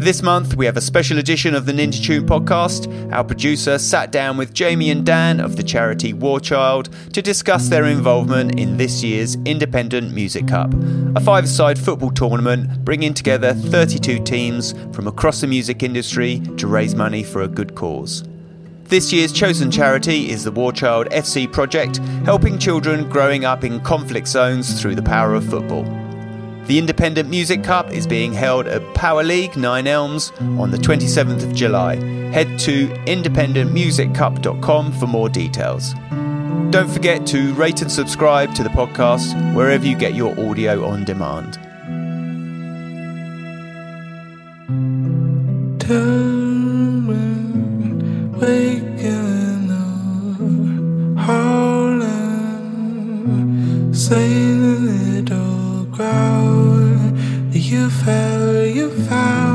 This month, we have a special edition of the Ninja Tune podcast. Our producer sat down with Jamie and Dan of the charity War Child to discuss their involvement in this year's Independent Music Cup, a five side football tournament bringing together 32 teams from across the music industry to raise money for a good cause. This year's chosen charity is the War Child FC project, helping children growing up in conflict zones through the power of football. The Independent Music Cup is being held at Power League Nine Elms on the 27th of July. Head to independentmusiccup.com for more details. Don't forget to rate and subscribe to the podcast wherever you get your audio on demand. Waking up, howling, saying a little crowd. You fell, you fell,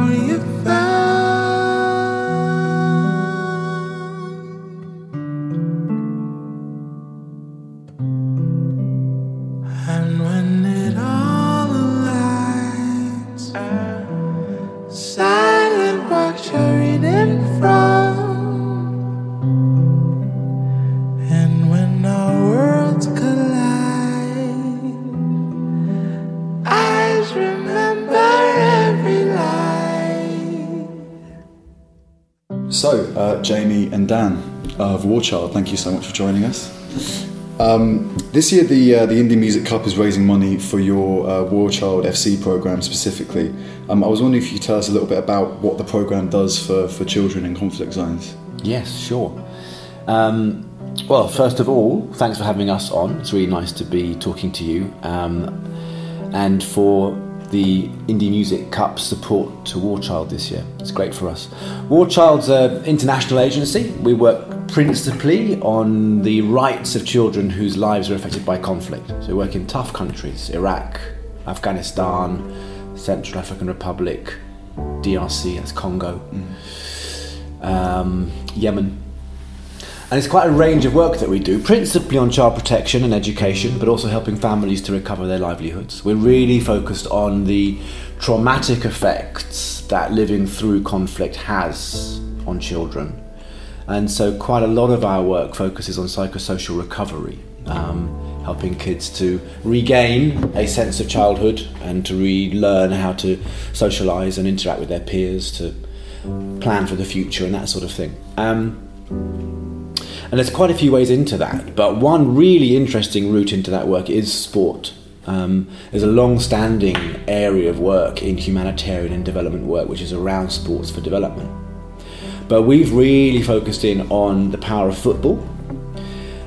So, uh, Jamie and Dan of War Child, thank you so much for joining us. Um, this year, the uh, the Indie Music Cup is raising money for your uh, War Child FC program specifically. Um, I was wondering if you could tell us a little bit about what the program does for, for children in conflict zones. Yes, sure. Um, well, first of all, thanks for having us on. It's really nice to be talking to you. Um, and for the Indie Music Cup support to War Child this year. It's great for us. War Child's an international agency. We work principally on the rights of children whose lives are affected by conflict. So we work in tough countries Iraq, Afghanistan, Central African Republic, DRC, that's Congo, um, Yemen. And it's quite a range of work that we do, principally on child protection and education, but also helping families to recover their livelihoods. We're really focused on the traumatic effects that living through conflict has on children. And so, quite a lot of our work focuses on psychosocial recovery, um, helping kids to regain a sense of childhood and to relearn how to socialize and interact with their peers, to plan for the future, and that sort of thing. Um, and there's quite a few ways into that, but one really interesting route into that work is sport. Um, there's a long standing area of work in humanitarian and development work which is around sports for development. But we've really focused in on the power of football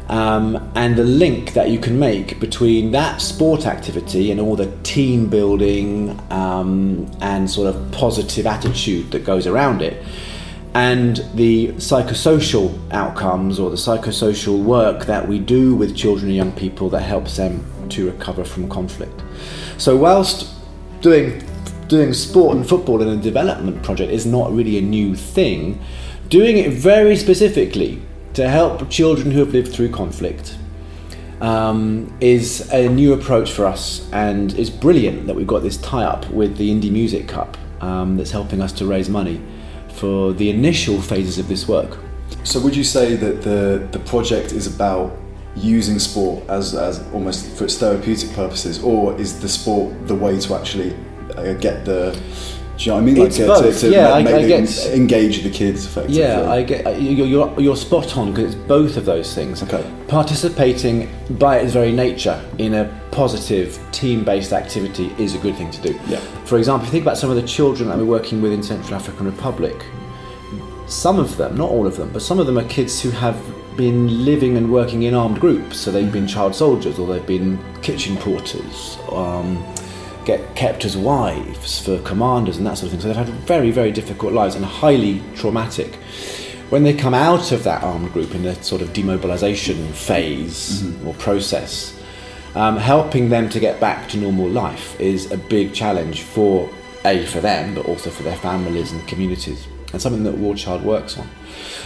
um, and the link that you can make between that sport activity and all the team building um, and sort of positive attitude that goes around it and the psychosocial outcomes or the psychosocial work that we do with children and young people that helps them to recover from conflict. So, whilst doing doing sport and football in a development project is not really a new thing, doing it very specifically to help children who have lived through conflict um, is a new approach for us, and it's brilliant that we've got this tie up with the Indie Music Cup um, that's helping us to raise money for the initial phases of this work. So, would you say that the, the project is about using sport as, as almost for its therapeutic purposes, or is the sport the way to actually uh, get the do you know what I mean? It's both. Yeah, I- I get- engage the kids effectively. Yeah, I get uh, you're, you're, you're spot on because it's both of those things. Okay. Participating by its very nature in a positive team-based activity is a good thing to do. Yeah. For example, if you think about some of the children that we're working with in Central African Republic, some of them, not all of them, but some of them are kids who have been living and working in armed groups. So they've been child soldiers or they've been kitchen porters. Um, get kept as wives for commanders and that sort of thing. So they've had very, very difficult lives and highly traumatic. When they come out of that armed group in the sort of demobilisation phase or process, um, helping them to get back to normal life is a big challenge for a for them, but also for their families and communities, and something that War Child works on.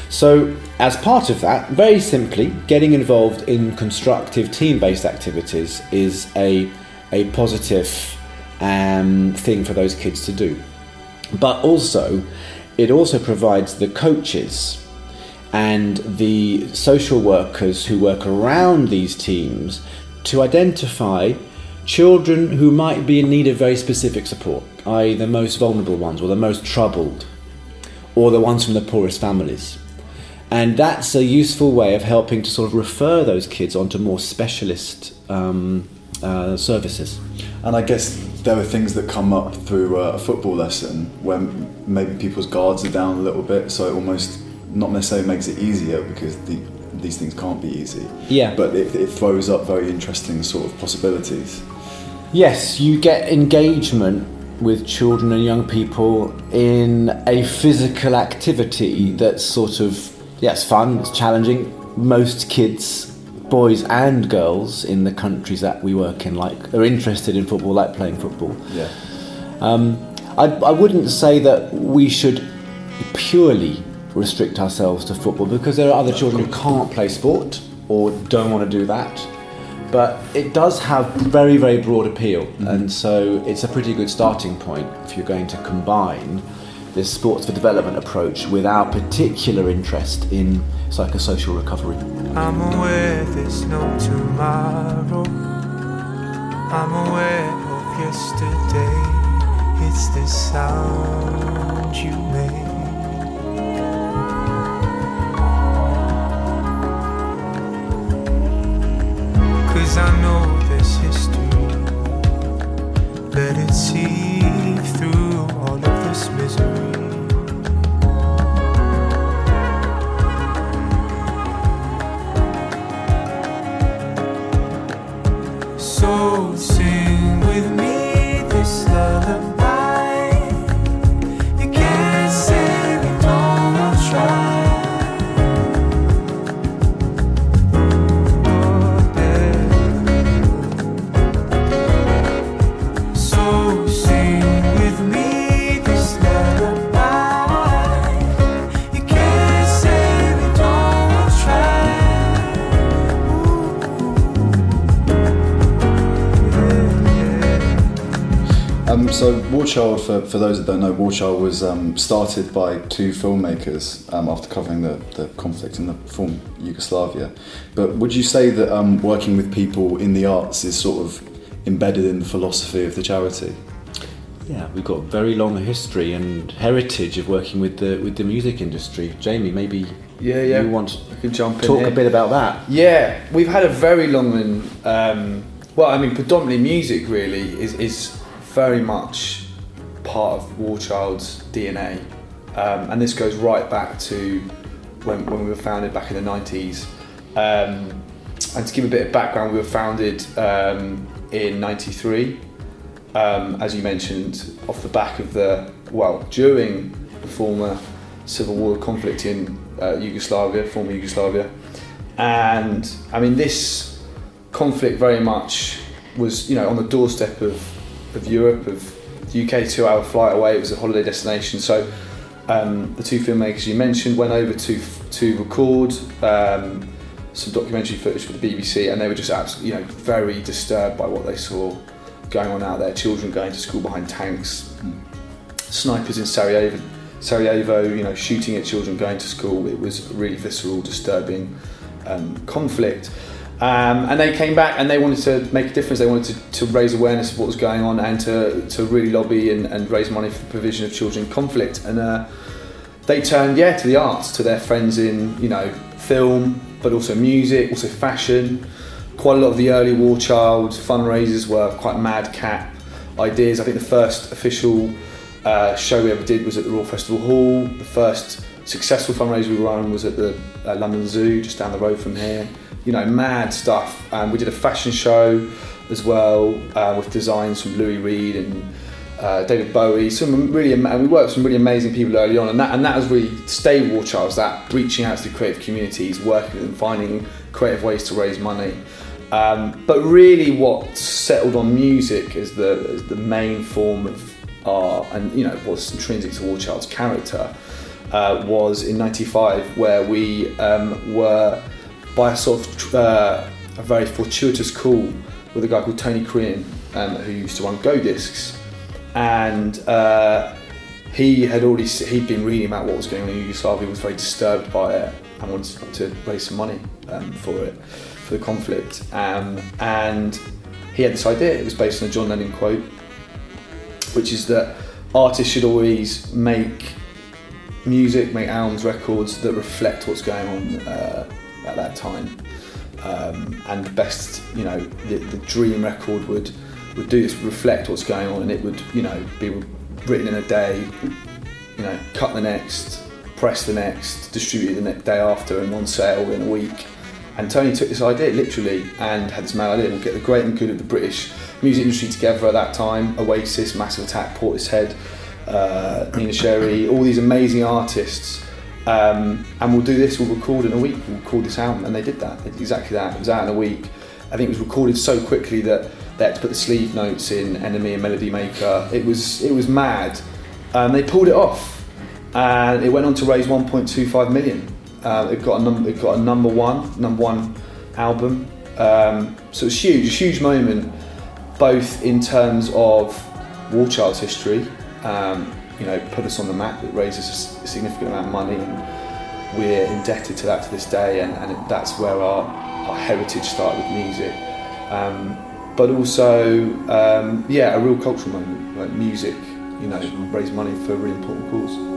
So, as part of that, very simply, getting involved in constructive team-based activities is a a positive um, thing for those kids to do. But also, it also provides the coaches and the social workers who work around these teams to identify children who might be in need of very specific support, i.e., the most vulnerable ones or the most troubled, or the ones from the poorest families. And that's a useful way of helping to sort of refer those kids onto more specialist um, uh, services. And I guess there are things that come up through uh, a football lesson where maybe people's guards are down a little bit, so it almost not necessarily makes it easier because the, these things can't be easy. Yeah. But it, it throws up very interesting sort of possibilities. Yes, you get engagement with children and young people in a physical activity that's sort of, yeah, it's fun, it's challenging. Most kids, boys and girls in the countries that we work in, like, are interested in football, like playing football. Yeah. Um, I, I wouldn't say that we should purely restrict ourselves to football because there are other children who can't play sport or don't want to do that. But it does have very, very broad appeal, and so it's a pretty good starting point if you're going to combine this sports for development approach with our particular interest in psychosocial recovery. I'm aware there's no tomorrow. I'm aware of yesterday. It's the sound you make. Cause I know history. Let it through all misery. So so War Child, for, for those that don't know, War Child was um, started by two filmmakers um, after covering the, the conflict in the former Yugoslavia. But would you say that um, working with people in the arts is sort of embedded in the philosophy of the charity? Yeah, we've got a very long history and heritage of working with the with the music industry. Jamie, maybe Yeah, yeah. you want I can jump to in talk a bit about that. Yeah, we've had a very long and um, well, I mean, predominantly music really is is very much part of War Child's DNA, um, and this goes right back to when when we were founded back in the nineties. Um, and to give a bit of background, we were founded um, in '93, um, as you mentioned, off the back of the well during the former civil war conflict in uh, Yugoslavia, former Yugoslavia, and I mean this conflict very much was you know on the doorstep of, of Europe of the UK two hour flight away it was a holiday destination. So um, the two filmmakers you mentioned went over to to record um, some documentary footage for the BBC and they were just absolutely you know very disturbed by what they saw going on out there. Children going to school behind tanks snipers in Sarajevo Sarajevo you know shooting at children going to school. It was really visceral disturbing um, conflict um, and they came back and they wanted to make a difference. They wanted to, to raise awareness of what was going on and to, to really lobby and, and raise money for the provision of children in conflict. And uh, they turned, yeah, to the arts, to their friends in, you know, film, but also music, also fashion. Quite a lot of the early War Child fundraisers were quite madcap ideas. I think the first official uh, show we ever did was at the Royal Festival Hall. The first successful fundraiser we ran was at the uh, London Zoo, just down the road from here. You know, mad stuff. Um, we did a fashion show as well uh, with designs from Lou Reed and uh, David Bowie. Some really, ama- we worked with some really amazing people early on, and that and that was really stayed Child. was That reaching out to the creative communities, working with them, finding creative ways to raise money. Um, but really, what settled on music as the as the main form of art, and you know what's intrinsic to Child's character, uh, was in '95, where we um, were by a sort of uh, a very fortuitous call with a guy called Tony Crean, um, who used to run Go Discs, and uh, he had already he'd been reading about what was going on in Yugoslavia, was very disturbed by it, and wanted to raise some money um, for it, for the conflict. Um, and he had this idea. It was based on a John Lennon quote, which is that artists should always make music, make albums, records that reflect what's going on uh, at that time. Um, and the best, you know, the, the dream record would would do this, reflect what's going on, and it would, you know, be written in a day, you know, cut the next, press the next, distribute the next day after, and on sale in a week. And Tony took this idea literally and had this mad idea. We'll get the great and good of the British music industry together at that time. Oasis, Massive Attack, Portishead, uh, Neneh Cherry, all these amazing artists. Um, and we'll do this, we'll record in a week, we'll record this album. And they did that, exactly that. It was out in a week. I think it was recorded so quickly that they had to put the sleeve notes in NME and Melody Maker. It was, it was mad. Um, they pulled it off and it went on to raise 1.25 million. Uh, it got a number, it got a number one, number one album. Um, so it was huge, a huge moment, both in terms of War Child's history. Um, you know, put us on the map. It raises a significant amount of money, and we're indebted to that to this day. And, and that's where our, our heritage started with music. Um, but also, um, yeah, a real cultural moment, like music. You know, raise money for a really important cause.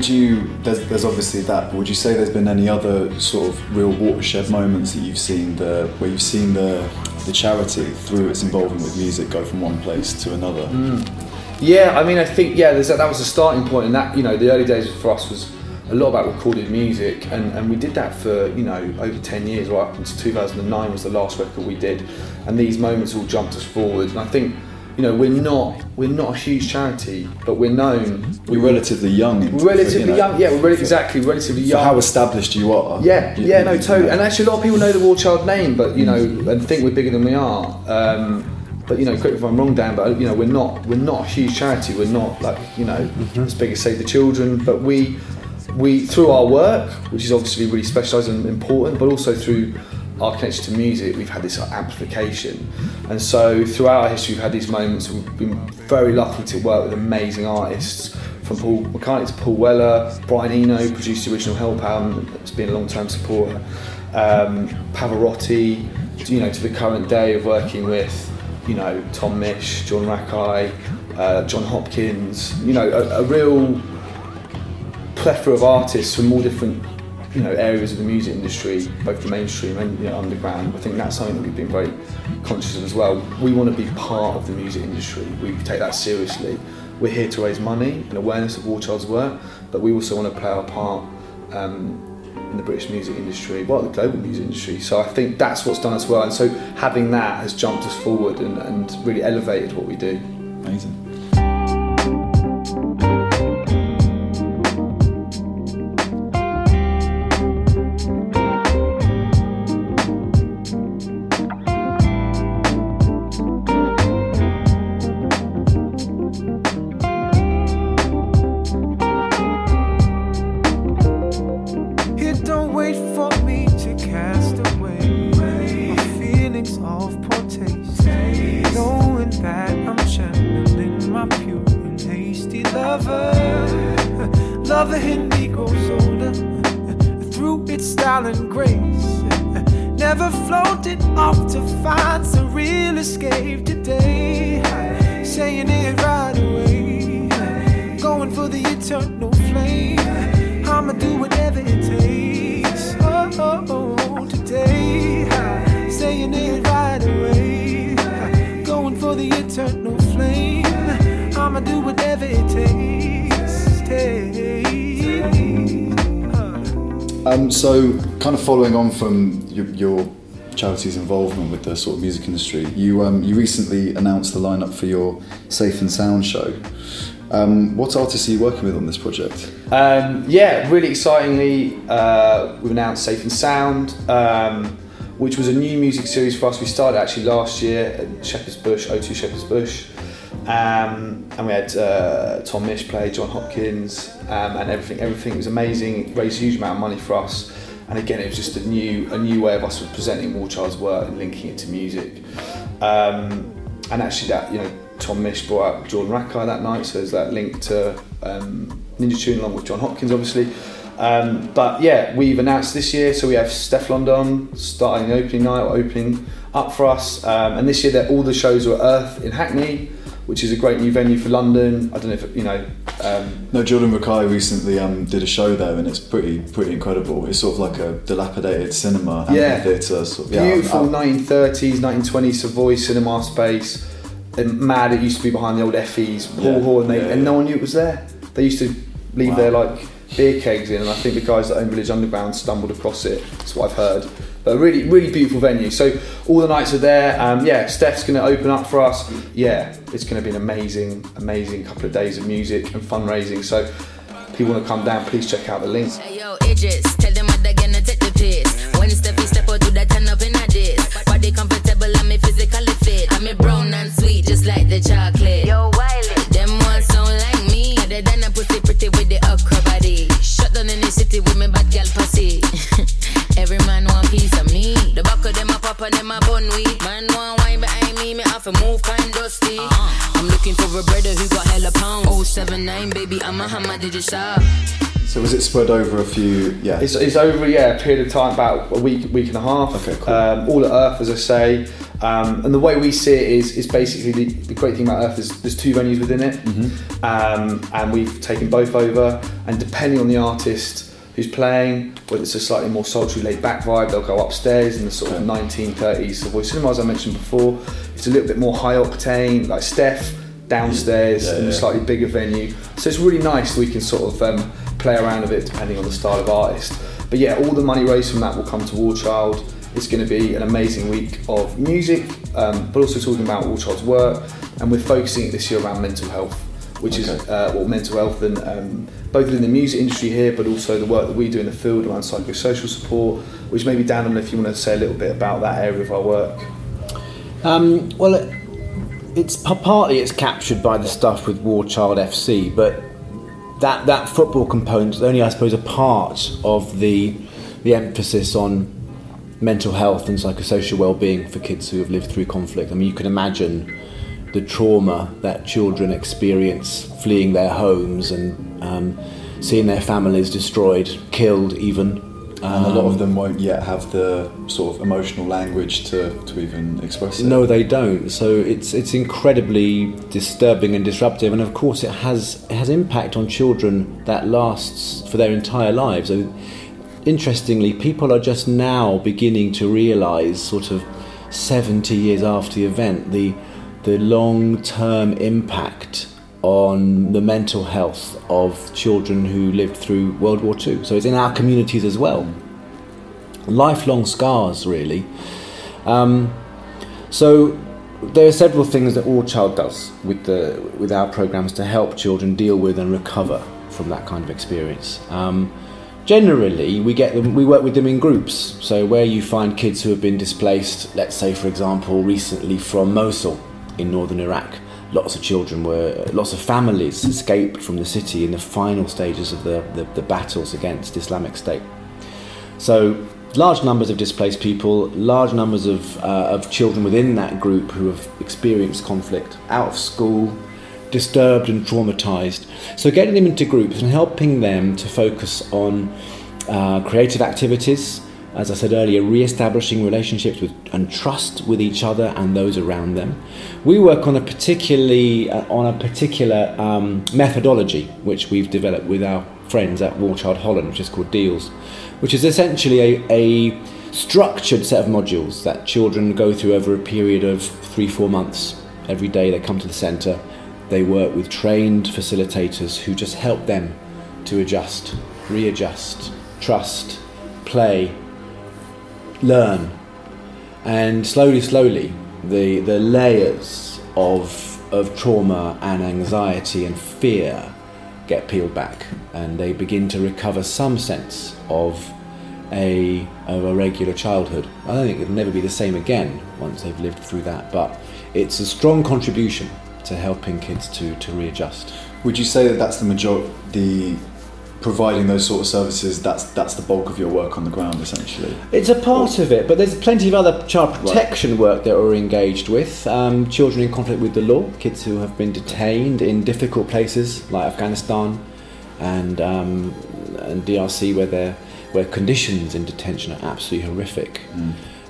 Would you? There's, there's obviously that. But would you say there's been any other sort of real watershed moments that you've seen the where you've seen the the charity through its involvement with music go from one place to another? Hmm. Yeah, I mean, I think yeah, there's a, that was a starting point, and that you know, the early days for us was a lot about recorded music, and, and we did that for you know over ten years, right up until 2009 was the last record we did, and these moments all jumped us forward, and I think you know we're not we're not a huge charity, but we're known. We're relatively young. We're relatively you know, young, yeah, we're really, for- exactly relatively for young. how established you are. Yeah, you- yeah, no, totally. you And actually, a lot of people know the War Child name, but you know, and think we're bigger than we are. Um, but you know, correct if I'm wrong, Dan. But you know, we're not we're not a huge charity. We're not like you know as big as Save the Children. But we we through our work, which is obviously really specialised and important, but also through our connection to music, we've had this like, amplification. And so throughout our history, we've had these moments. We've been very lucky to work with amazing artists from Paul McCartney to Paul Weller, Brian Eno produced the original Help album, has been a long time supporter, um, Pavarotti, you know, to the current day of working with, you know, Tom Misch, John Rakei, uh, Jon Hopkins, you know, a, a real plethora of artists from all different you know areas of the music industry, both the mainstream and you know, underground. I think that's something that we've been very conscious of as well. We want to be part of the music industry. We take that seriously. We're here to raise money and awareness of War Child's work, but we also want to play our part um, in the British music industry, well, the global music industry. So I think that's what's done us well. And so having that has jumped us forward and, and really elevated what we do. Amazing. Charity's involvement with the sort of music industry, you um, you recently announced the lineup for your Safe and Sound show. Um, what artists are you working with on this project? Um, yeah, really excitingly, uh, we've announced Safe and Sound, um, which was a new music series for us. We started actually last year at Shepherd's Bush, O2 Shepherd's Bush. Um, and we had uh, Tom Misch play, Jon Hopkins, um, and everything. Everything was amazing. It raised a huge amount of money for us. And again, it was just a new, a new way of us presenting War Child's work and linking it to music. Um, and actually, that you know, Tom Misch brought out Jordan Rakei that night, so there's that link to um, Ninja Tune along with Jon Hopkins, obviously. Um, but yeah, we've announced this year, so we have Stefflon Don starting the opening night, or opening up for us. Um, and this year, all the shows were Earth in Hackney, which is a great new venue for London. I don't know if you know. Um, No, Jordan Rakei recently um, did a show there, and it's pretty pretty incredible. It's sort of like a dilapidated cinema, Yeah. theatre, sort of. beautiful um, 1930s, 1920s Savoy cinema space. And mad, it used to be behind the old Effie's Hall Yeah, Hall, and, they, yeah, and no one knew it was there. They used to leave Wow. their like beer kegs in, and I think the guys that own Village Underground stumbled across it. That's what I've heard. Really, really beautiful venue. So all the nights are there. Um, yeah, Steph's going to open up for us. Yeah, it's going to be an amazing, amazing couple of days of music and fundraising. So people want to come down, please check out the link. I'm looking for a brother who got hella pounds. 079, baby, I'm a hammer, did you shop? So was it spread over a few? Yeah. It's, it's over yeah a period of time about a week week and a half. Okay, cool. Um, all at Earth, as I say, um, and the way we see it is is basically the, the great thing about Earth is there's two venues within it, Mm-hmm. um, and we've taken both over. And depending on the artist who's playing, whether it's a slightly more sultry, laid back vibe, they'll go upstairs in the sort of 1930s Savoy Cinema, as I mentioned before. It's a little bit more high octane, like Steph downstairs Yeah, in a slightly bigger venue. So it's really nice. We can sort of um, play around a bit depending on the style of artist. But yeah, all the money raised from that will come to War Child. It's going to be an amazing week of music, um, but also talking about War Child's work. And we're focusing this year around mental health, which is Okay. uh, well, mental health and um, both in the music industry here, but also the work that we do in the field around psychosocial support. Which maybe Dan, I if you want to say a little bit about that area of our work. Um, well, it, it's partly it's captured by the stuff with War Child FC, but that that football component is only, I suppose, a part of the the emphasis on mental health and psychosocial well-being for kids who have lived through conflict. I mean, you can imagine the trauma that children experience fleeing their homes and um, seeing their families destroyed, killed, even. And a lot of um, them won't yet have the sort of emotional language to, to even express it. No, they don't. So it's it's incredibly disturbing and disruptive, and of course it has it has impact on children that lasts for their entire lives. So, interestingly, people are just now beginning to realise, sort of seventy years after the event, the the long term impact on the mental health of children who lived through World War II. So it's in our communities as well. Lifelong scars, really. Um, so there are several things that War Child does with the with our programs to help children deal with and recover from that kind of experience. Um, generally, we get them. We work with them in groups. So where you find kids who have been displaced, let's say for example, recently from Mosul in northern Iraq. Lots of children were, lots of families escaped from the city in the final stages of the, the, the battles against Islamic State. So, large numbers of displaced people, large numbers of, uh, of children within that group who have experienced conflict out of school, disturbed and traumatized. So, getting them into groups and helping them to focus on uh, creative activities, as I said earlier, re establishing relationships with, and trust with each other and those around them. We work on a particularly uh, on a particular um, methodology which we've developed with our friends at War Child Holland, which is called Deals, which is essentially a, a structured set of modules that children go through over a period of three, four months. Every day they come to the centre, they work with trained facilitators who just help them to adjust, readjust, trust, play, learn. And slowly, slowly, the, the layers of, of trauma and anxiety and fear get peeled back and they begin to recover some sense of a, of a regular childhood. I don't think it'll never be the same again once they've lived through that, but it's a strong contribution to helping kids to, to readjust. Would you say that that's the major the providing those sort of services? That's that's the bulk of your work on the ground, essentially. It's a part of it, but there's plenty of other child protection work that we're engaged with. Um, children in conflict with the law, kids who have been detained in difficult places like Afghanistan and um, and DRC, where they're where conditions in detention are absolutely horrific,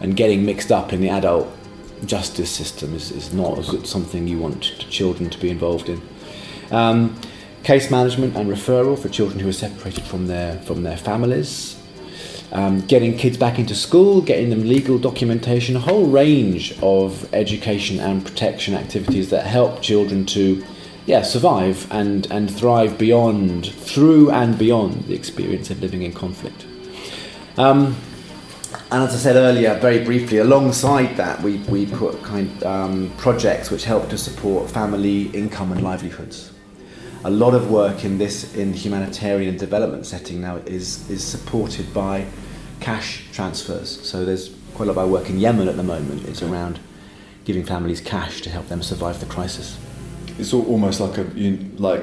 and getting mixed up in the adult justice system is, is not something you want children to be involved in. Um, case management and referral for children who are separated from their from their families. Um, getting kids back into school, getting them legal documentation, a whole range of education and protection activities that help children to, yeah, survive and, and thrive beyond, through and beyond the experience of living in conflict. Um, and as I said earlier, very briefly, alongside that, we, we put kind um, projects which help to support family income and livelihoods. A lot of work in this in humanitarian development setting now is is supported by cash transfers. So there's quite a lot of work in Yemen at the moment is around giving families cash to help them survive the crisis. It's almost like a you, like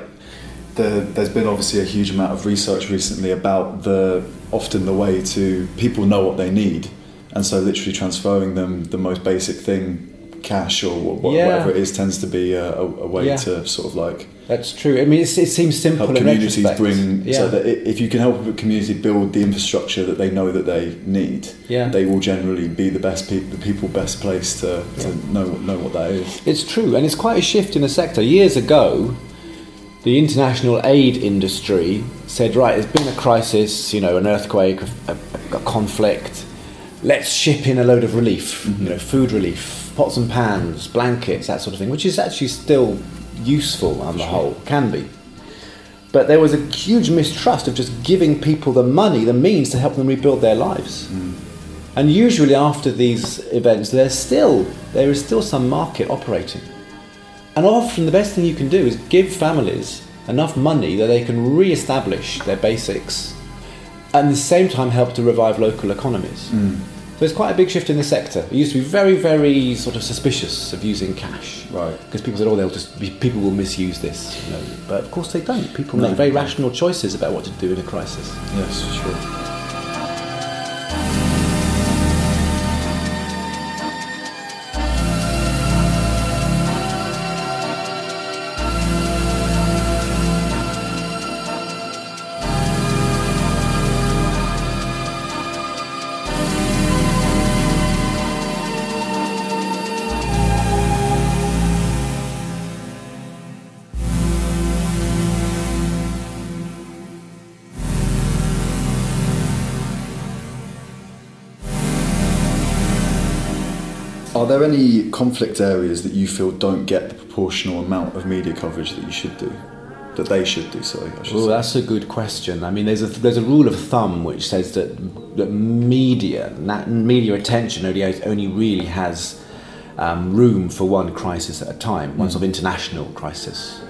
the, there's been obviously a huge amount of research recently about the often the way to people know what they need, and so literally transferring them the most basic thing, cash or Yeah. whatever it is, tends to be a, a, a way Yeah. to sort of like That's true. I mean, it seems simple help communities bring yeah. so that if you can help a community build the infrastructure that they know that they need, Yeah. they will generally be the best people, the people best placed to, to know know what that is. It's true, and it's quite a shift in the sector. Years ago, the international aid industry said, right, there's been a crisis, you know, an earthquake, a, a, a conflict. Let's ship in a load of relief, mm-hmm. you know, food relief, pots and pans, blankets, that sort of thing, which is actually still useful on the whole, can be. But there was a huge mistrust of just giving people the money, the means to help them rebuild their lives. Hmm. And usually after these events, there's still there is still some market operating. And often the best thing you can do is give families enough money that they can re-establish their basics, and at the same time help to revive local economies. Hmm. So it's quite a big shift in the sector. It used to be very, very sort of suspicious of using cash, Right. Because people said, "Oh, they'll just be, people will misuse this," you know. But of course they don't. People No. make very rational choices about what to do in a crisis. Yes, sure. Any conflict areas that you feel don't get the proportional amount of media coverage that you should do? That they should do, sorry, Oh, say. that's a good question. I mean, there's a there's a rule of thumb which says that that media that media attention only only really has um, room for one crisis at a time, one sort of international crisis.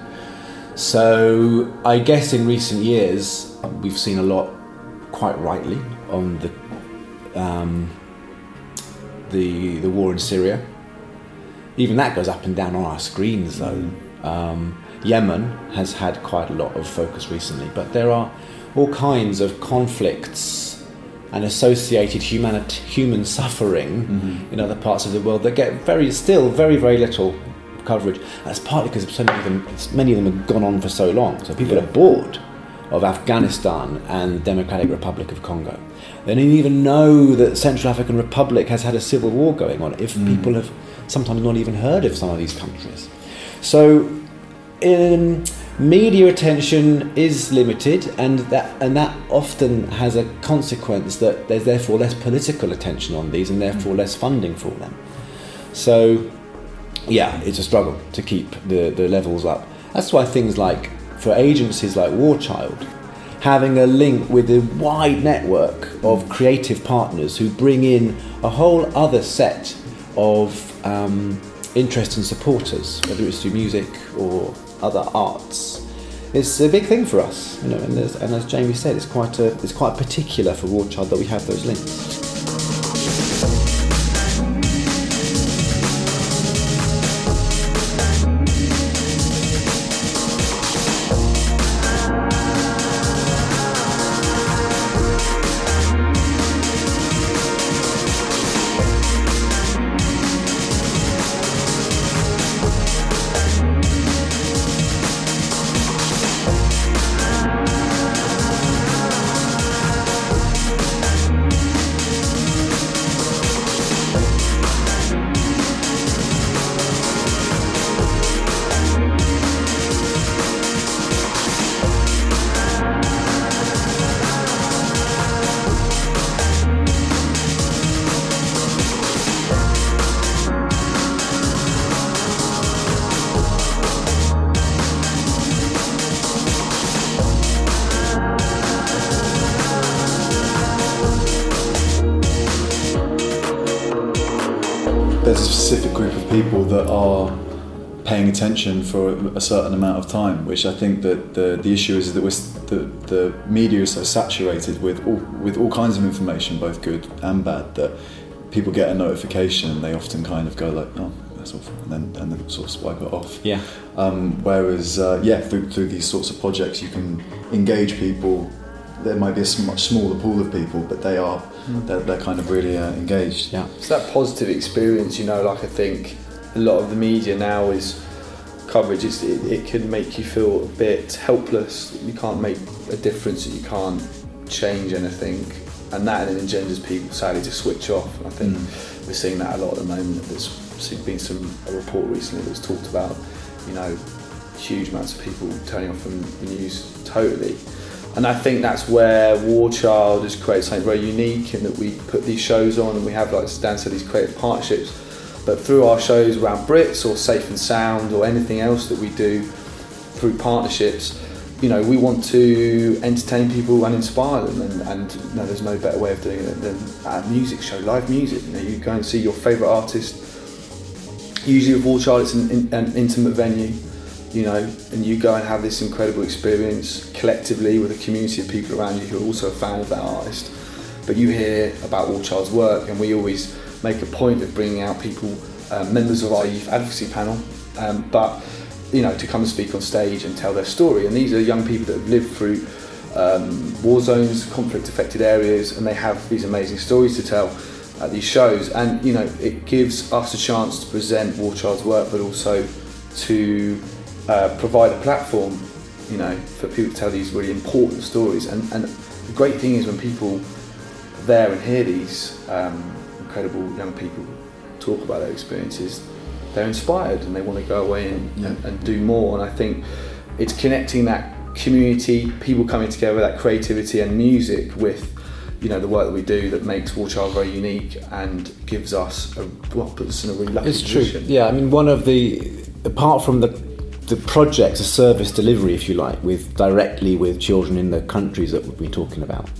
So I guess in recent years we've seen a lot, quite rightly, on the um, the the war in Syria. Even that goes up and down on our screens, though. Um, Yemen has had quite a lot of focus recently, but there are all kinds of conflicts and associated humanit- human suffering in other parts of the world that get very, still very, very little coverage. That's partly because so many of them, many of them have gone on for so long, so people are bored of Afghanistan and the Democratic Republic of Congo. They didn't even know that Central African Republic has had a civil war going on. If people have sometimes not even heard of some of these countries, so um, media attention is limited, and that and that often has a consequence that there's therefore less political attention on these, and therefore less funding for them. So, yeah, it's a struggle to keep the, the levels up. That's why things like for agencies like War Child, having a link with a wide network of creative partners who bring in a whole other set of um, interest and supporters, whether it's through music or other arts. It's a big thing for us, you know, and, and as Jamie said, it's quite a, it's quite particular for War Child that we have those links. For a certain amount of time, which I think that the, the issue is that we're, the, the media is so saturated with all, with all kinds of information, both good and bad, that people get a notification and they often kind of go like, oh, that's awful, and then, and then sort of swipe it off. Yeah. Um, whereas, uh, yeah, through, through these sorts of projects, you can engage people. There might be a much smaller pool of people, but they are they're, they're kind of really uh, engaged. Yeah. It's that positive experience, you know. Like I think a lot of the media now is coverage. It, it can make you feel a bit helpless. You can't make a difference. You can't change anything, and that then engenders people sadly to switch off. And I think mm. we're seeing that a lot at the moment. There's been some a report recently that's talked about, you know, huge amounts of people turning off from the news totally. And I think that's where War Child has created something very unique in that we put these shows on and we have, like Stan said, these creative partnerships. But through our shows around Brits or Safe and Sound or anything else that we do through partnerships, you know, we want to entertain people and inspire them. And, and know, there's no better way of doing it than a music show, live music. You know, you go and see your favourite artist. Usually with War Child, it's an, an intimate venue you know, and you go and have this incredible experience collectively with a community of people around you who are also a fan of that artist. But you hear about War Child's work, and we always make a point of bringing out people, um, members of our youth advocacy panel, um, but you know, to come and speak on stage and tell their story. And these are young people that have lived through um, war zones, conflict-affected areas, and they have these amazing stories to tell at these shows. And you know, it gives us a chance to present War Child's work, but also to uh, provide a platform, you know, for people to tell these really important stories. And, and the great thing is when people there and hear these um, incredible young people talk about their experiences, they're inspired and they want to go away and, and, and do more. And I think it's connecting that community, people coming together, that creativity and music with you know the work that we do that makes War Child very unique and gives us a, well puts us in a really lucky It's true. position. Yeah, I mean, one of the apart from the the projects, a service delivery, if you like, with directly with children in the countries that we've been talking about.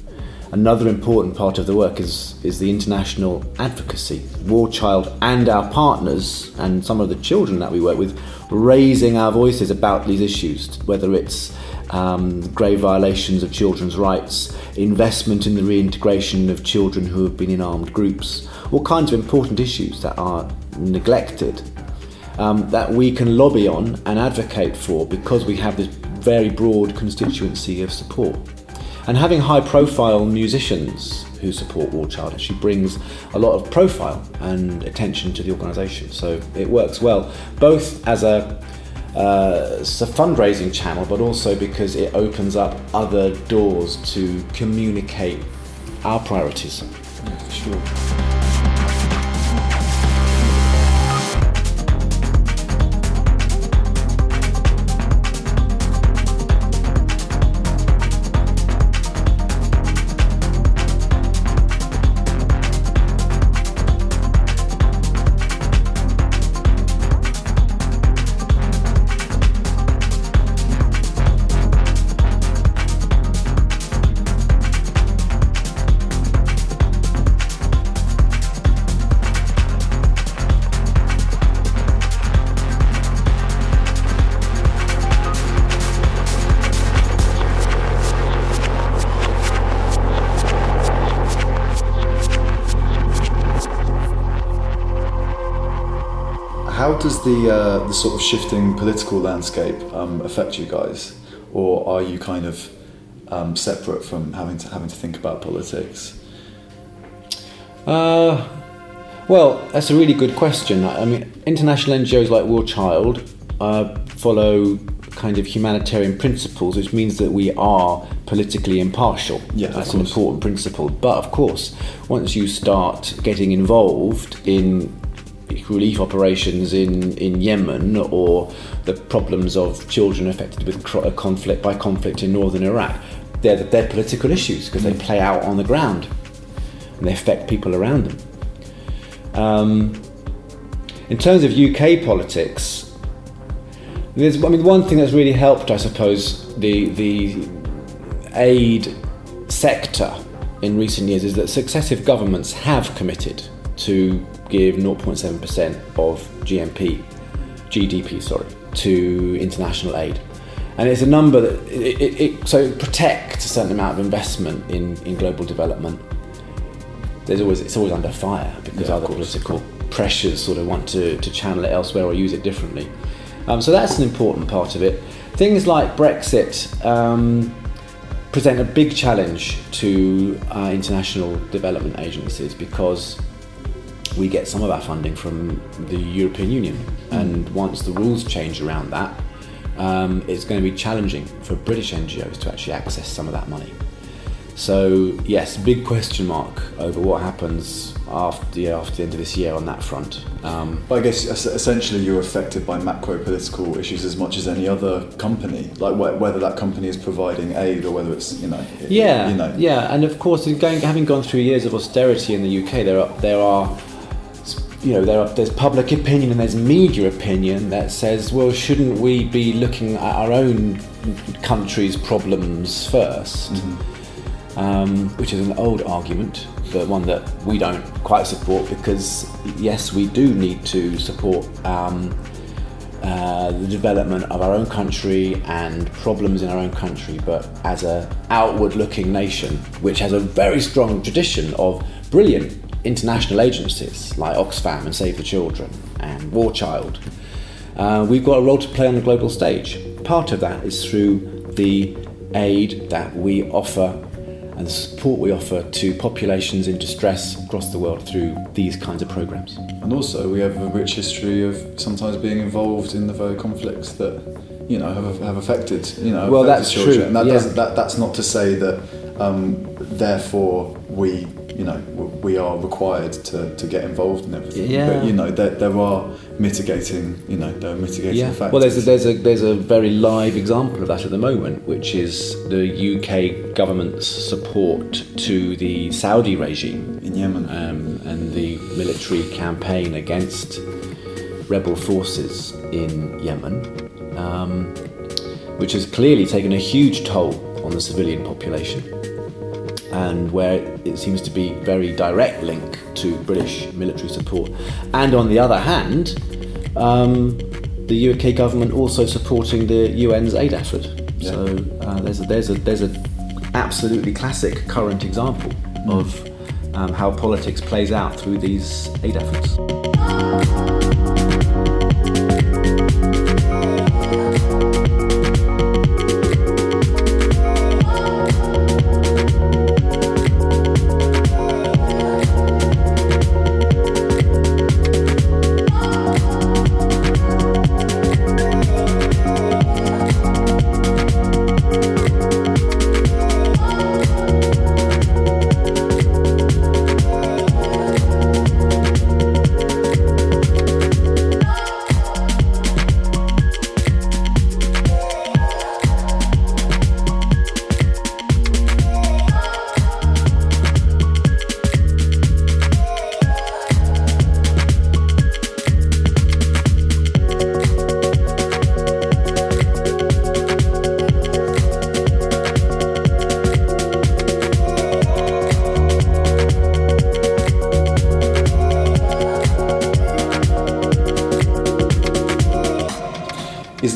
Another important part of the work is is the international advocacy. War Child and our partners and some of the children that we work with, raising our voices about these issues, whether it's um, grave violations of children's rights, investment in the reintegration of children who have been in armed groups, all kinds of important issues that are neglected um, that we can lobby on and advocate for because we have this very broad constituency of support. And having high profile musicians who support War Child actually brings a lot of profile and attention to the organisation. So it works well, both as a uh, a fundraising channel, but also because it opens up other doors to communicate our priorities. Yeah, sure. Does the uh, the sort of shifting political landscape um, affect you guys, or are you kind of um, separate from having to having to think about politics? Uh, well, that's a really good question. I mean, international NGOs like War Child uh, follow kind of humanitarian principles, which means that we are politically impartial. Yeah, that's an important principle. But of course, once you start getting involved in relief operations in, in Yemen or the problems of children affected with cro- conflict by conflict in northern Iraq, they're, they're political issues because they play out on the ground and they affect people around them. Um, in terms of UK politics, there's, I mean, one thing that's really helped, I suppose, the the aid sector in recent years is that successive governments have committed to give 0.7% of GMP, GDP, sorry, to international aid. And it's a number that it, it, it so it protects a certain amount of investment in, in global development. There's always it's always under fire because Yeah, other political pressures sort of want to, to channel it elsewhere or use it differently. Um, so that's an important part of it. Things like Brexit um, present a big challenge to uh, international development agencies because we get some of our funding from the European Union, and once the rules change around that, um, it's going to be challenging for British NGOs to actually access some of that money. So yes, big question mark over what happens after yeah, after the end of this year on that front. Um, But I guess essentially you're affected by macro political issues as much as any other company, like wh- whether that company is providing aid or whether it's you know it- Yeah, you know yeah, and of course, in going, having gone through years of austerity in the UK, there are there are you know there are there's public opinion and there's media opinion that says, well, shouldn't we be looking at our own country's problems 1st Um, which is an old argument, but one that we don't quite support because yes, we do need to support. Um, uh, the development of our own country and problems in our own country, but as an outward-looking nation, which has a very strong tradition of brilliant international agencies like Oxfam and Save the Children and War Child, uh, we've got a role to play on the global stage. Part of that is through the aid that we offer and the support we offer to populations in distress across the world through these kinds of programs. And also, we have a rich history of sometimes being involved in the very conflicts that you know have, have affected you know Well, that's children. true, And that yeah. doesn't that, that's not to say that um, therefore we you know we are required to, to get involved in everything. Yeah. But you know there, there are mitigating you know there are mitigating Yeah. factors. Well, there's a, there's a there's a very live example of that at the moment, which is the UK government's support to the Saudi regime in Yemen. um, and the military campaign against rebel forces in Yemen, um, which has clearly taken a huge toll on the civilian population, and where it seems to be very direct link to British military support. And on the other hand, um, the UK government also supporting the UN's aid effort. Yeah. So uh, there's a, there's a there's a absolutely classic current example of um, how politics plays out through these aid efforts.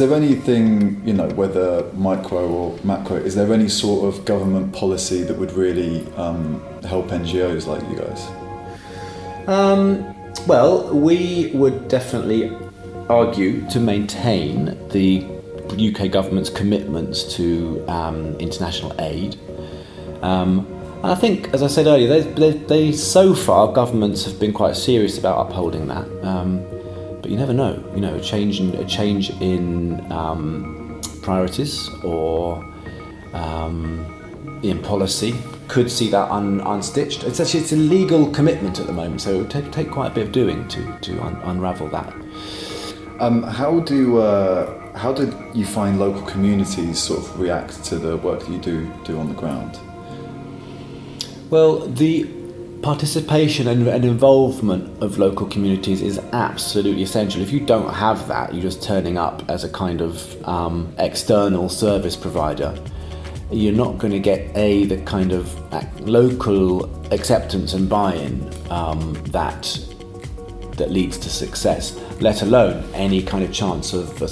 There anything, you know, whether micro or macro, is there any sort of government policy that would really um, help NGOs like you guys? Um, well, we would definitely argue to maintain the UK government's commitments to um, international aid. Um, and I think, as I said earlier, they, they, they, so far governments have been quite serious about upholding that. Um, but you never know. You know, a change in a change in um, priorities or um, in policy could see that un, unstitched. It's actually it's a legal commitment at the moment, so it would take, take quite a bit of doing to to un, unravel that. Um, how do uh, how did you find local communities sort of react to the work that you do do on the ground? Well, the participation and, and, involvement of local communities is absolutely essential. If you don't have that, you're just turning up as a kind of um, external service provider. You're not going to get a the kind of local acceptance and buy-in um, that that leads to success, let alone any kind of chance of, of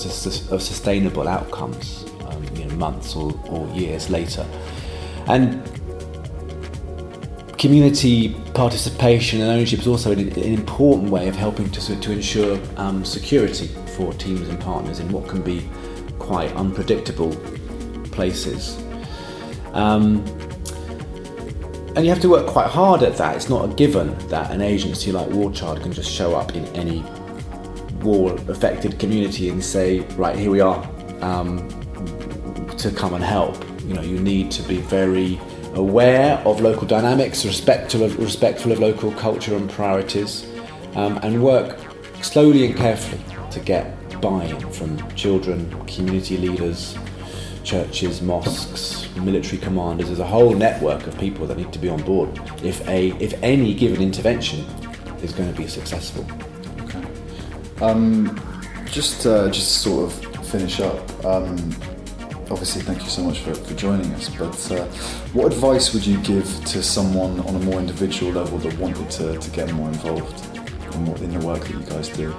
sustainable outcomes, um, you know, months or, or years later. And community participation and ownership is also an, an important way of helping to, to ensure um, security for teams and partners in what can be quite unpredictable places. Um, and you have to work quite hard at that. It's not a given that an agency like War Child can just show up in any war affected community and say, right, here we are um, to come and help. You know, you need to be very aware of local dynamics, respectful of, respectful of local culture and priorities, um, and work slowly and carefully to get buy-in from children, community leaders, churches, mosques, military commanders. There's a whole network of people that need to be on board if a if any given intervention is going to be successful. Okay. Um, just uh, just sort of finish up. Um, obviously, thank you so much for, for joining us. But uh, what advice would you give to someone on a more individual level that wanted to, to get more involved in, what, in the work that you guys do?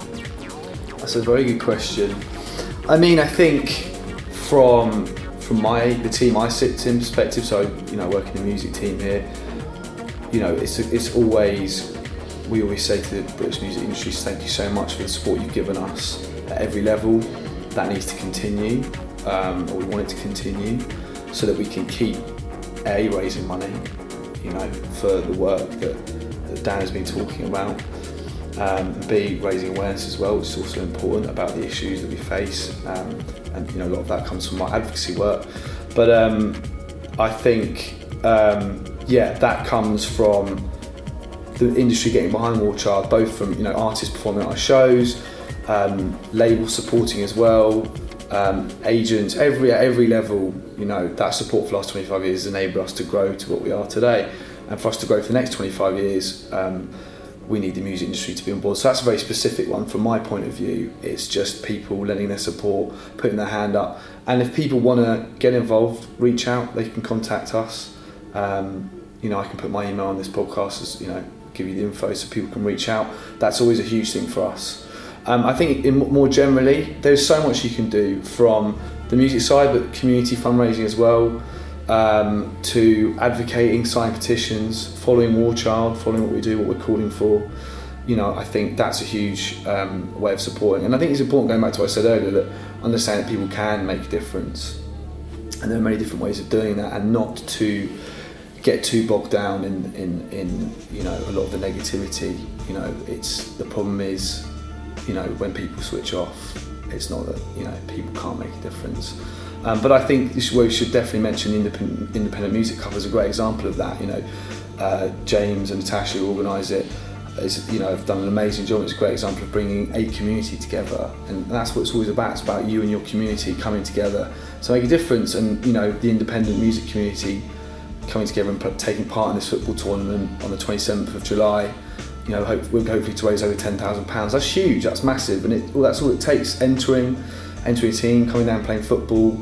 That's a very good question. I mean, I think from from my the team I sit in perspective, so you know, working in the music team here, you know, it's it's always we always say to the British music industry, thank you so much for the support you've given us at every level. That needs to continue um, or we want it to continue, so that we can keep a raising money, you know, for the work that, that Dan has been talking about. Um, B raising awareness as well, which is also important about the issues that we face, um, and you know a lot of that comes from my advocacy work. But um, I think, um, yeah, that comes from the industry getting behind War Child, both from you know artists performing at our shows, um, labels supporting as well, um, agents, every at every level, you know, that support for the last 25 years has enabled us to grow to what we are today. And for us to grow for the next 25 years, um, we need the music industry to be on board. So that's a very specific one from my point of view. It's just people lending their support, putting their hand up. And if people want to get involved, reach out, they can contact us. Um, you know, I can put my email on this podcast as, you know, give you the info so people can reach out. That's always a huge thing for us. Um, I think in, more generally, there's so much you can do from the music side, but community fundraising as well, um, to advocating, signing petitions, following War Child, following what we do, what we're calling for. You know, I think that's a huge um, way of supporting. And I think it's important, going back to what I said earlier, that understand that people can make a difference. And there are many different ways of doing that, and not to get too bogged down in, in, in you know a lot of the negativity. You know, it's the problem is you know, when people switch off, it's not that you know people can't make a difference. Um, but I think this we should definitely mention independent, Independent Music Cup is a great example of that. You know, uh, James and Natasha who organise it. Is, you know, have done an amazing job. It's a great example of bringing a community together, and that's what it's always about. It's about you and your community coming together to make a difference. And you know, the independent music community coming together and taking part in this football tournament on the 27th of July you know, hope, we're hopefully to raise over ten thousand pounds. That's huge. That's massive, and it, well, that's all it takes. Entering, entering a team, coming down, playing football.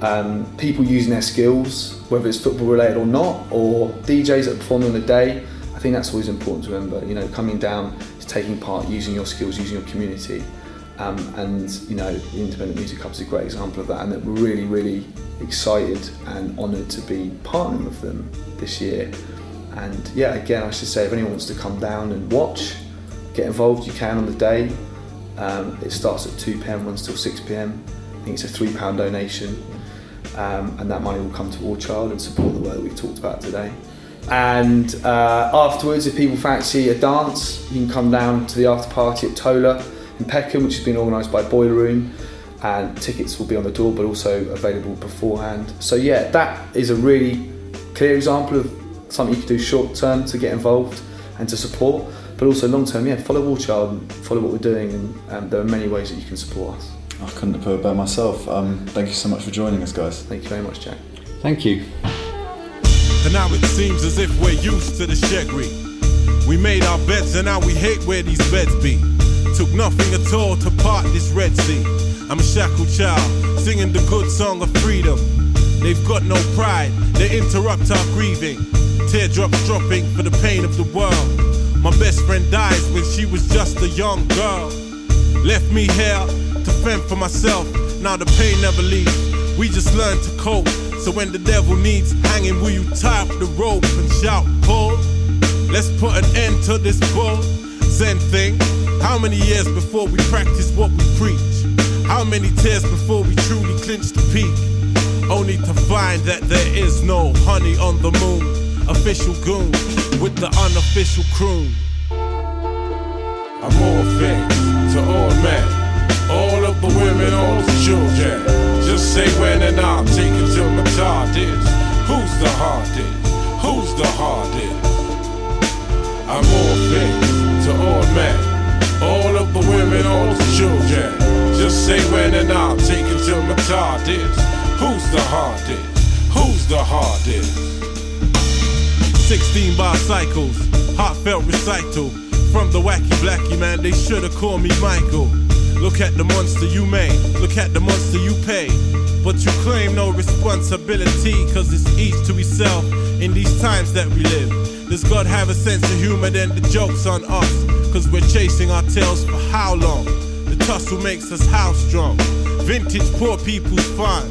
Um, people using their skills, whether it's football related or not, or DJs that are performing on the day. I think that's always important to remember. You know, coming down is taking part, using your skills, using your community. Um, and you know, the Independent Music Cup is a great example of that, and that we're really, really excited and honoured to be partnering with them this year. And yeah, again, I should say, if anyone wants to come down and watch, get involved, you can on the day. Um, it starts at 2 pm, runs till 6 pm. I think it's a £3 donation, um, and that money will come to War Child and support the work that we've talked about today. And uh, afterwards, if people fancy a dance, you can come down to the after party at Tola in Peckham, which has been organised by Boiler Room. And tickets will be on the door, but also available beforehand. So yeah, that is a really clear example of something you can do short term to get involved and to support, but also long term. Yeah, follow War Child and follow what we're doing, and um, there are many ways that you can support us. I couldn't have put it better myself. Um, thank you so much for joining us, guys. Thank you very much, Jack. Thank you. And now it seems as if we're used to the shaggy. We made our beds and now we hate where these beds be. Took nothing at all to part this Red Sea. I'm a shackled child, singing the good song of freedom. They've got no pride, they interrupt our grieving. Teardrops dropping for the pain of the world. My best friend dies when she was just a young girl. Left me here to fend for myself. Now the pain never leaves. We just learn to cope. So when the devil needs hanging, will you tie up the rope and shout, pull? Let's put an end to this bull. Zen thing. How many years before we practice what we preach? How many tears before we truly clinch the peak? Only to find that there is no honey on the moon. Official goon with the unofficial croon. I'm all things to all men, all of the women, all the children. Just say when and I'll take it till my child is. Who's the hardest? Who's the hardest? I'm all things to all men, all of the women, all the children. Just say when and I'll take it till my child is. Who's the hardest? Who's the hardest? 16 bar cycles, heartfelt recital. From the wacky blackie, man, they should've called me Michael. Look at the monster you made, look at the monster you pay. But you claim no responsibility, cause it's each to himself in these times that we live. Does God have a sense of humor? Then the joke's on us, cause we're chasing our tails for how long? The tussle makes us how strong? Vintage poor people's fun.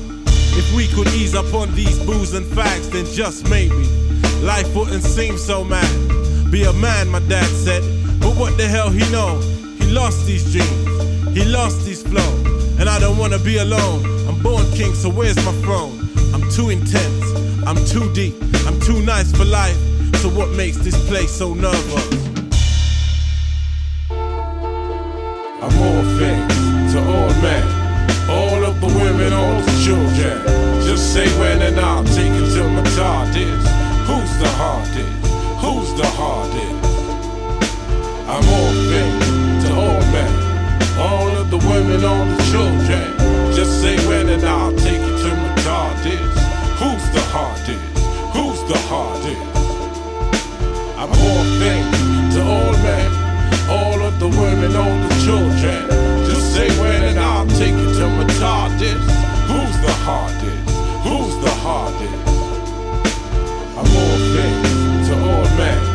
If we could ease up on these booze and fags, then just maybe life wouldn't seem so mad. Be a man, my dad said, but what the hell he know? He lost these dreams, he lost his flow, and I don't wanna be alone. I'm born king, so where's my throne? I'm too intense, I'm too deep, I'm too nice for life. So what makes this place so nervous? I'm all things to all men, all of the women, all the children. Just say when and I'll take it till my child is. Who's the hardest? Who's the hardest? I'm all things to all men, all of the women, all the children. Just say when and I'll take it till my child. Who's the hardest? Who's the hardest? I'm all things to all men, all of the women, all the children. Just say when and I'll take it to my TARDIS. Who's the hardest? Who's the hardest? To all men,